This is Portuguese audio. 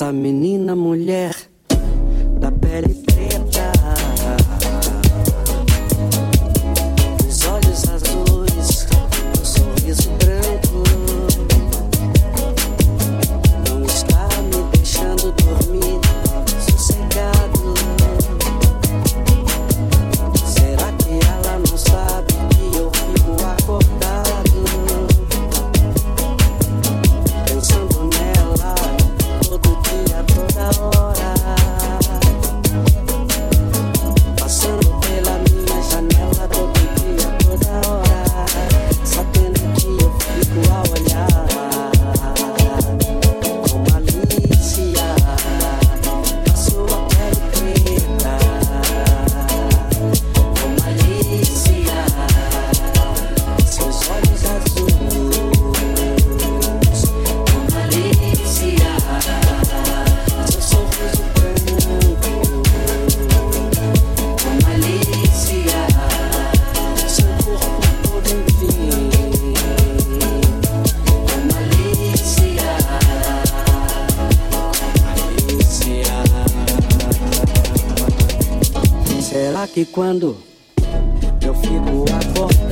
Essa menina mulher da pele preta. Será que quando eu fico acordado?